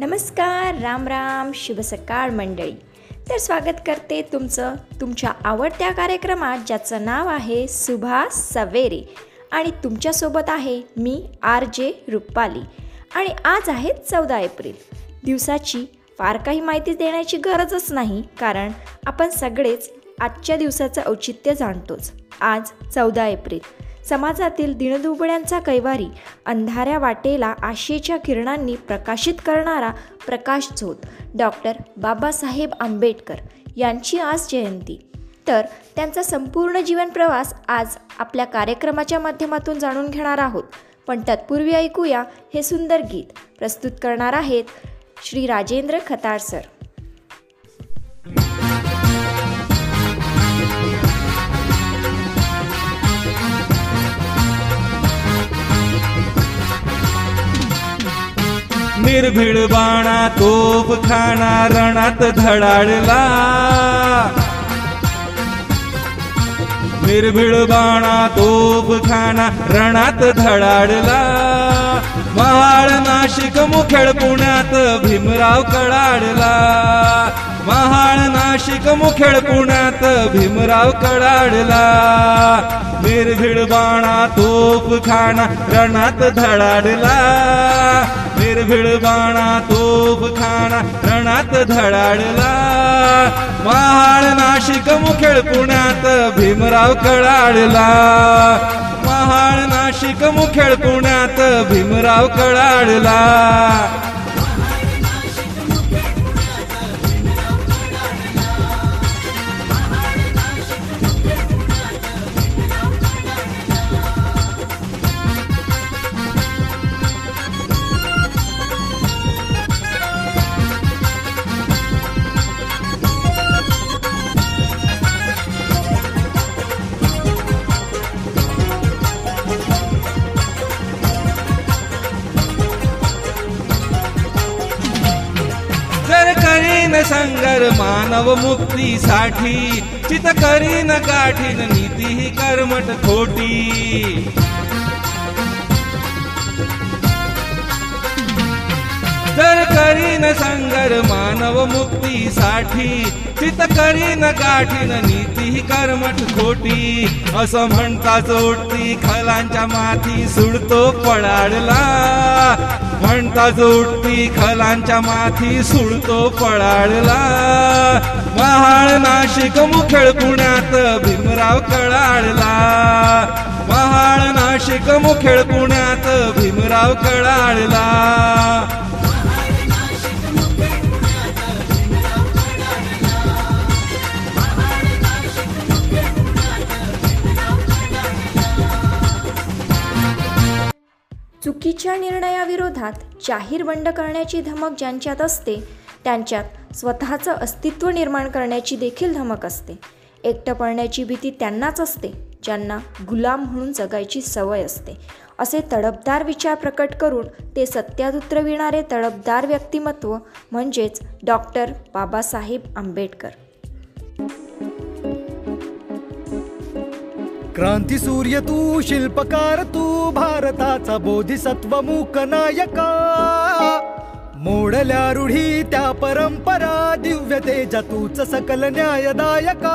नमस्कार राम राम शुभ सकाळ मंडळी. तर स्वागत करते तुमचं तुमच्या आवडत्या कार्यक्रमात ज्याचं नाव आहे सुभाष सवेरे. आणि तुमच्यासोबत आहे मी आर जे रुपाली. आणि आज आहे चौदा एप्रिल. दिवसाची फार काही माहिती देण्याची गरजच नाही कारण आपण सगळेच आजच्या दिवसाचं औचित्य जाणतोच. आज चौदा एप्रिल. समाजातील दिनदुबळ्यांचा कैवारी अंधाऱ्या वाटेला आशेच्या किरणांनी प्रकाशित करणारा प्रकाश झोत डॉक्टर बाबासाहेब आंबेडकर यांची आज जयंती. तर त्यांचा संपूर्ण जीवन प्रवास आज आपल्या कार्यक्रमाच्या माध्यमातून जाणून घेणार आहोत. पण तत्पूर्वी ऐकूया हे सुंदर गीत. प्रस्तुत करणार आहेत श्री राजेंद्र खतार सर. निर्भीड बाणा तोप खाणा रणात धडाडला. निर्भीड बाणा तोप खाणा रणात धडाडला. महाळ नाशिक मुखेड पुण्यात भीमराव कडाडला. महाळ नाशिक मुखेड पुण्यात भीमराव कडाडला. निर्भीड बाणा तोप खाना रणात धडाडला. निर्भीड बाणा तोप खाना रणात धडाडला. महाळ नाशिक मुखेड पुण्यात भीमराव कडाडला. महाळ नाशिक मुखेड पुण्यात भीमराव कडाडला. करीन संगर मानव मुक्तीसाठी. चित करीन काठीन नीती ही कर्मट खोटी. जर करीन संगर मानव मुक्तीसाठी चित करीन काठीन नीती ही कर्मट खोटी. असं म्हणताच उठती खलांच्या माथी सुडतो पडाडला म्हणता जोडती खलांच्या माथी सुडतो पळाळला. महाळ नाशिक मुखेळ पुण्यात भीमराव कळाळला. महाळ नाशिक मुखेळ पुण्यात भीमराव कळाळला. चुकीच्या निर्णयाविरोधात जाहीर बंड करण्याची धमक ज्यांच्यात असते त्यांच्यात स्वतःचं अस्तित्व निर्माण करण्याची देखील धमक असते. एकटं पडण्याची भीती त्यांनाच असते ज्यांना गुलाम म्हणून जगायची सवय असते. असे तडफदार विचार प्रकट करून ते सत्यात उतरविणारे तडफदार व्यक्तिमत्व म्हणजेच डॉक्टर बाबासाहेब आंबेडकर. क्रांती सूर्य तू शिल्पकार तू भारताचा बोधिसत्व मूक नायका मोडल्या रूढी त्या परंपरा दिव्य तेजा तूच सकल न्यायदायका.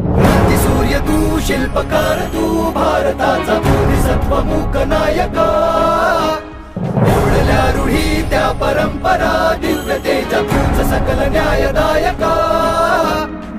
क्रांती सूर्य तू शिल्पकार तू भारताचा बोधिसत्व मूक नायका मोडल्या रूढी त्या परंपरा दिव्य तेजा तूच सकल न्यायदायका.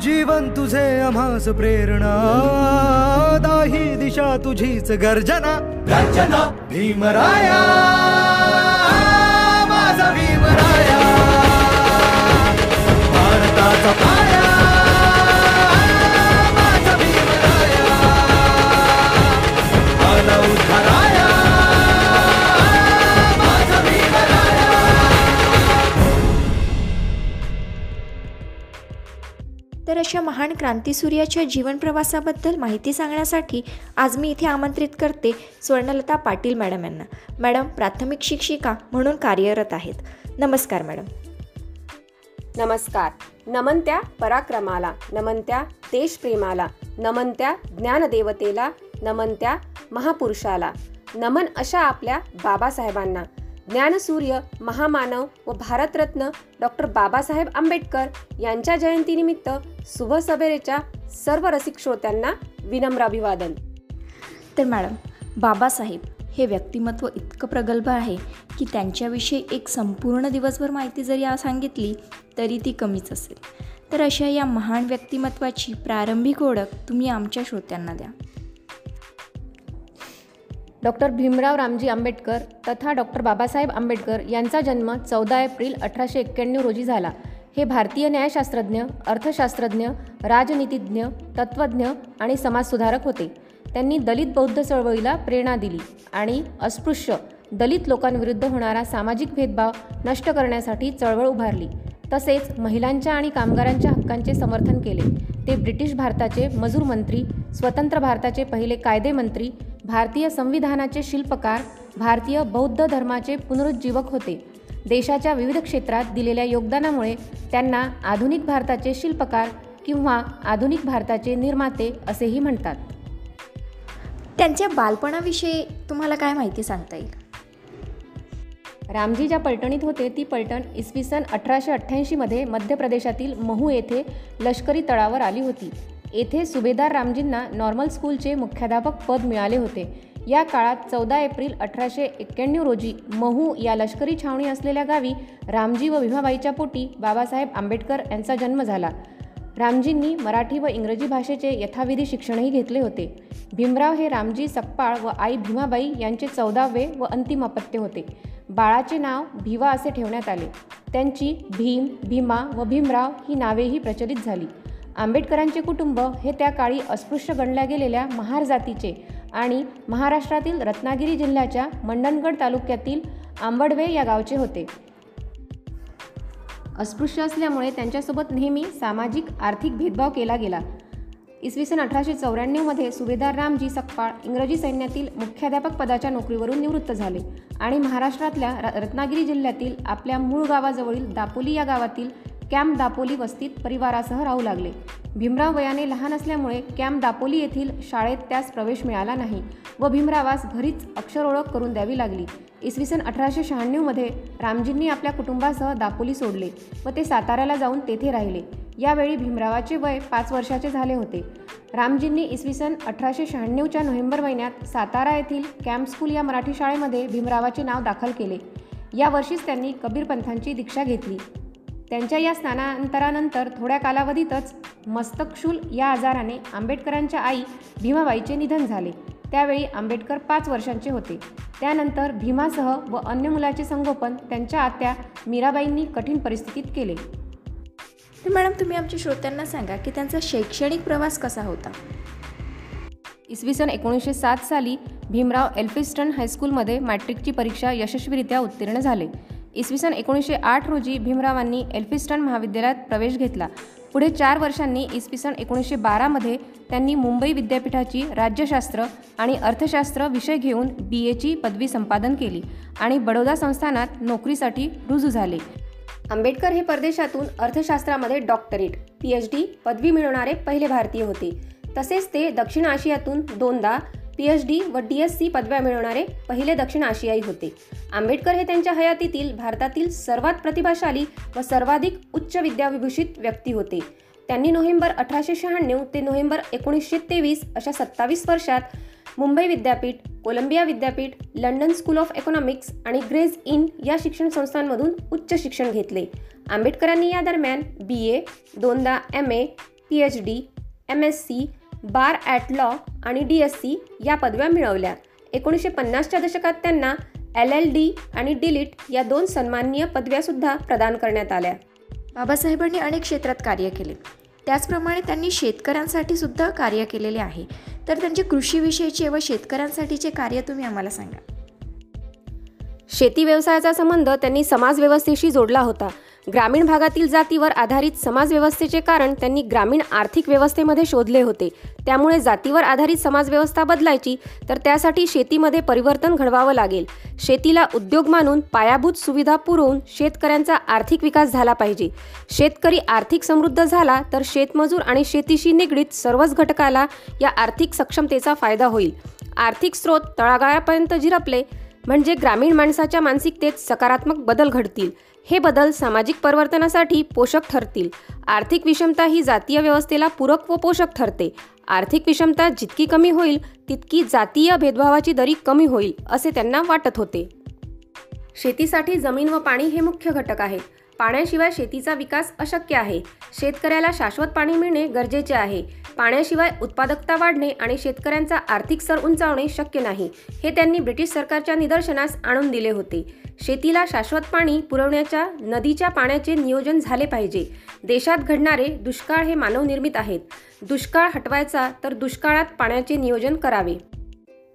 जीवन तुझे आम्हास प्रेरणा. दाही दिशा तुझीच गर्जना. गर्जना. भीमराया. माझा भीमराया. भारताचा पाया. माझा भीमराया. आला उद्धाराया तर अशा महान क्रांतीसूर्याच्या जीवनप्रवासाबद्दल माहिती सांगण्यासाठी आज मी इथे आमंत्रित करते स्वर्णलता पाटील मॅडम यांना. मॅडम प्राथमिक शिक्षिका म्हणून कार्यरत आहेत. नमस्कार मॅडम. नमस्कार. नमनत्या पराक्रमाला नमनत्या देशप्रेमाला नमनत्या ज्ञानदेवतेला नमनत्या महापुरुषाला. नमन अशा आपल्या बाबासाहेबांना ज्ञानसूर्य महामानव व भारतरत्न डॉक्टर बाबासाहेब आंबेडकर यांच्या जयंतीनिमित्त शुभ सभेच्या सर्व रसिक श्रोत्यांना विनम्र अभिवादन. तर मॅडम बाबासाहेब हे व्यक्तिमत्व इतकं प्रगल्भ आहे की त्यांच्याविषयी एक संपूर्ण दिवसभर माहिती जरी आ- सांगितली तरी ती कमीच असेल. तर अशा या महान व्यक्तिमत्वाची प्रारंभिक ओळख तुम्ही आमच्या श्रोत्यांना द्या. डॉक्टर भीमराव रामजी आंबेडकर तथा डॉक्टर बाबासाहेब आंबेडकर यांचा जन्म चौदा एप्रिल अठराशे एक्क्याण्णव रोजी झाला. हे भारतीय न्यायशास्त्रज्ञ अर्थशास्त्रज्ञ राजनीतिज्ञ तत्त्वज्ञ आणि समाजसुधारक होते. त्यांनी दलित बौद्ध चळवळीला प्रेरणा दिली आणि अस्पृश्य दलित लोकांविरुद्ध होणारा सामाजिक भेदभाव नष्ट करण्यासाठी चळवळ उभारली. तसेच महिलांच्या आणि कामगारांच्या हक्कांचे समर्थन केले. ते ब्रिटिश भारताचे मजूर मंत्री स्वतंत्र भारताचे पहिले कायदेमंत्री भारतीय संविधानाचे शिल्पकार भारतीय बौद्ध धर्माचे पुनरुज्जीवक होते. देशाच्या विविध क्षेत्रात दिलेल्या योगदानामुळे त्यांना आधुनिक भारताचे शिल्पकार किंवा आधुनिक भारताचे निर्माते असेही म्हणतात. त्यांच्या बालपणाविषयी तुम्हाला काय माहिती सांगता येईल? रामजी ज्या पलटणीत होते ती पलटण इसवी सन अठराशे अठ्ठ्याऐंशीमध्ये मध्य प्रदेशातील महू येथे लष्करी तळावर आली होती. येथे सुभेदार रामजींना नॉर्मल स्कूलचे मुख्याध्यापक पद मिळाले होते. या काळात चौदा एप्रिल अठराशे एक्क्याण्णव रोजी महू या लष्करी छावणी असलेल्या गावी रामजी व भीमाबाईच्या पोटी बाबासाहेब आंबेडकर यांचा जन्म झाला. रामजींनी मराठी व इंग्रजी भाषेचे यथाविधी शिक्षणही घेतले होते. भीमराव हे रामजी सकपाळ व आई भीमाबाई यांचे चौदावे व अंतिम अपत्य होते. बाळाचे नाव भिवा असे ठेवण्यात आले. त्यांची भीम भीमा व भीमराव ही नावेही प्रचलित झाली. आंबेडकरांचे कुटुंब हे त्या काळी अस्पृश्य गणल्या गेलेल्या महार जातीचे आणि महाराष्ट्रातील रत्नागिरी जिल्ह्याच्या मंडणगड तालुक्यातील आंबडवे या गावचे होते. अस्पृश्य असल्यामुळे त्यांच्यासोबत नेहमी सामाजिक आर्थिक भेदभाव केला गेला. इसवी सन अठराशे चौऱ्याण्णवमध्ये सुभेदार रामजी सकपाळ इंग्रजी सैन्यातील मुख्याध्यापक पदाच्या नोकरीवरून निवृत्त झाले आणि महाराष्ट्रातल्या र- रत्नागिरी जिल्ह्यातील आपल्या मूळ गावाजवळील दापोली या गावातील कॅम्प दापोली वस्तीत परिवारासह राहू लागले. भीमराव वयाने लहान असल्यामुळे कॅम्प दापोली येथील शाळेत त्यास प्रवेश मिळाला नाही व भीमरावास घरीच अक्षर ओळख करून द्यावी लागली. इसवी सन अठराशे शहाण्णवमध्ये रामजींनी आपल्या कुटुंबासह दापोली सोडले व ते साताऱ्याला जाऊन तेथे राहिले. यावेळी भीमरावाचे वय पाच वर्षाचे झाले होते. रामजींनी इसवी सन अठराशे शहाण्णवच्या नोव्हेंबर महिन्यात सातारा येथील कॅम्प स्कूल या मराठी शाळेमध्ये भीमरावाचे नाव दाखल केले. या वर्षीच त्यांनी कबीरपंथांची दीक्षा घेतली. त्यांच्या या स्थानांतरानंतर थोड्या कालावधीतच मस्तकशूल या आजाराने आंबेडकरांच्या आई भीमाबाईचे निधन झाले. त्यावेळी आंबेडकर पाच वर्षांचे होते. त्यानंतर भीमासह व अन्य मुलाचे संगोपन त्यांच्या आत्या मीराबाईंनी कठीण परिस्थितीत केले. तर मॅडम तुम्ही आमच्या श्रोत्यांना सांगा की त्यांचा शैक्षणिक प्रवास कसा होता? इसवी सन एकोणीसशे सात साली भीमराव एल्फिस्टन हायस्कूलमध्ये मॅट्रिकची परीक्षा यशस्वीरित्या उत्तीर्ण झाले. इसवी सन एकोणीसशे आठ रोजी भीमरावांनी एल्फिस्टन महाविद्यालयात प्रवेश घेतला. पुढे चार वर्षांनी इसवी सन एकोणीसशे बारामध्ये त्यांनी मुंबई विद्यापीठाची राज्यशास्त्र आणि अर्थशास्त्र विषय घेऊन बी एची पदवी संपादन केली आणि बडोदा संस्थानात नोकरीसाठी रुजू झाले. आंबेडकर हे परदेशातून अर्थशास्त्रामध्ये डॉक्टरेट पी एच डी पदवी मिळवणारे पहिले भारतीय होते. तसेच ते दक्षिण आशियातून दोनदा पी एच डी व डी एस सी पदव्या मिळवणारे पहिले दक्षिण आशियाई होते. आंबेडकर हे त्यांच्या हयातीतील भारतातील सर्वात प्रतिभाशाली व सर्वाधिक उच्च विद्याविभूषित व्यक्ती होते. त्यांनी नोव्हेंबर अठराशे शहाण्णव ते नोव्हेंबर एकोणीसशे तेवीस अशा सत्तावीस वर्षात मुंबई विद्यापीठ कोलंबिया विद्यापीठ लंडन स्कूल ऑफ इकॉनॉमिक्स आणि ग्रेज इन या शिक्षण संस्थांमधून उच्च शिक्षण घेतले. आंबेडकरांनी या दरम्यान बी ए दोनदा M A P H D M S C bar at law आणि डी एस सी या पदव्या मिळवल्या. एकोणीसशे पन्नासच्या दशकात त्यांना एल एल डी आणि डिलीट या दोन सन्माननीय पदव्यासुद्धा प्रदान करण्यात आल्या. बाबासाहेबांनी अनेक क्षेत्रात कार्य केले. त्याचप्रमाणे त्यांनी शेतकऱ्यांसाठी सुद्धा कार्य केलेले आहे. तर त्यांचे कृषीविषयीचे व शेतकऱ्यांसाठीचे कार्य तुम्ही आम्हाला सांगा. शेती व्यवसायाचा संबंध त्यांनी समाजव्यवस्थेशी जोडला होता. ग्रामीण भागातील जातीवर आधारित समाजव्यवस्थेचे कारण त्यांनी ग्रामीण आर्थिक व्यवस्थेमध्ये शोधले होते. त्यामुळे जातीवर आधारित समाजव्यवस्था बदलायची तर त्यासाठी शेतीमध्ये परिवर्तन घडवावं लागेल. शेतीला उद्योग मानून पायाभूत सुविधा पुरवून शेतकऱ्यांचा आर्थिक विकास झाला पाहिजे. शेतकरी आर्थिक समृद्ध झाला तर शेतमजूर आणि शेतीशी निगडीत सर्वच घटकाला या आर्थिक सक्षमतेचा फायदा होईल. आर्थिक स्रोत तळागाळापर्यंत झिरपले म्हणजे ग्रामीण माणसाच्या मानसिकतेत सकारात्मक बदल घडतील. हे बदल सामाजिक परिवर्तनासाठी पोषक ठरतील. आर्थिक विषमता ही जातीय व्यवस्थेला पूरक व पोषक ठरते. आर्थिक विषमता जितकी कमी होईल तितकी जातीय भेदभावाची दरी कमी होईल असे त्यांना वाटत होते. शेतीसाठी जमीन व पाणी हे मुख्य घटक आहेत. पाण्याशिवाय शेतीचा विकास अशक्य आहे. शेतकऱ्याला शाश्वत पाणी मिळणे गरजेचे आहे. पाण्याशिवाय उत्पादकता वाढणे आणि शेतकऱ्यांचा आर्थिक सर उंचावणे शक्य नाही हे त्यांनी ब्रिटिश सरकारच्या निदर्शनास आणून दिले होते. शेतीला शाश्वत पाणी पुरवण्याच्या नदीच्या पाण्याचे नियोजन झाले पाहिजे. देशात घडणारे दुष्काळ हे मानवनिर्मित आहेत. दुष्काळ हटवायचा तर दुष्काळात पाण्याचे नियोजन करावे.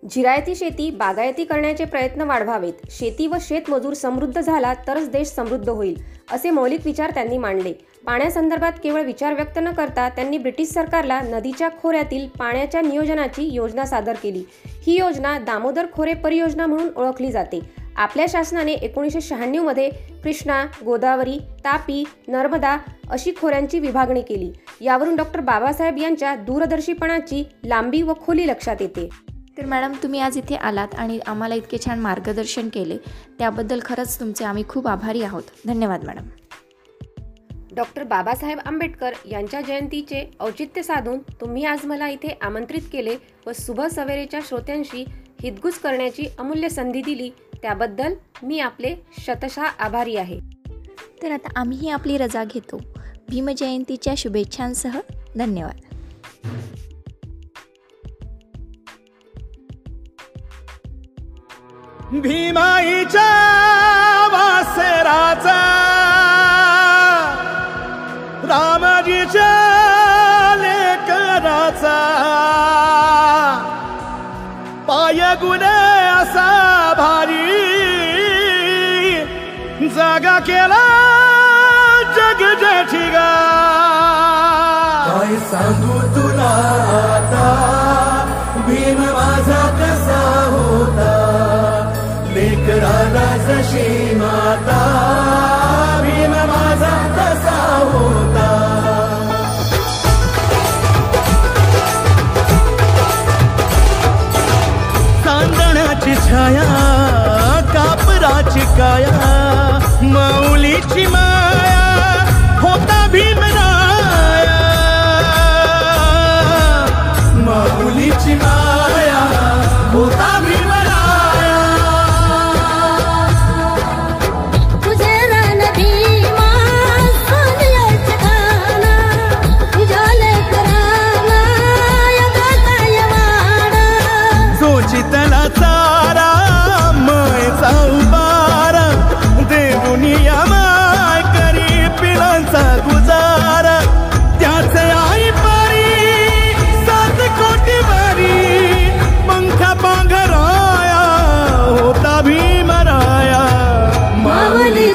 जिरायती शेती बागायती करण्याचे प्रयत्न वाढवावेत. शेती व शेतमजूर समृद्ध झाला तरच देश समृद्ध होईल असे मौलिक विचार त्यांनी मांडले. पाण्यासंदर्भात केवळ विचार व्यक्त न करता त्यांनी ब्रिटिश सरकारला नदीच्या खोऱ्यातील पाण्याच्या नियोजनाची योजना सादर केली. ही योजना दामोदर खोरे परियोजना म्हणून ओळखली जाते. आपल्या शासनाने एकोणीसशे शहाण्णवमध्ये कृष्णा गोदावरी तापी नर्मदा अशी खोऱ्यांची विभागणी केली. यावरून डॉक्टर बाबासाहेब यांच्या दूरदर्शीपणाची लांबी व खोली लक्षात येते. तर मॅडम तुम्ही आज इथे आलात आणि आम्हाला इतके छान मार्गदर्शन केले. त्याबद्दल खरंच तुमचे आम्ही खूप आभारी आहोत. धन्यवाद मॅडम. डॉक्टर बाबासाहेब आंबेडकर यांच्या जयंतीचे औचित्य साधून तुम्ही आज मला इथे आमंत्रित केले व शुभ सवेरेच्या श्रोत्यांशी हितगुज करण्याची अमूल्य संधी दिली. त्याबद्दल मी आपले शतशः आभारी आहे. तर आता आम्हीही आपली रजा घेतो. भीमजयंतीच्या शुभेच्छांसह धन्यवाद. भीमाईच्या वासराचा. रामजीच्या लेकराचा. पाय गुणे असा भारी. जागा केला जग जठिगा. काय सांगू तुला आता? भीम माझा कसा होता? लेकराला जशी माता भीम माझा तसा होता चांदण्याची छाया कापराची काया माऊलीची मा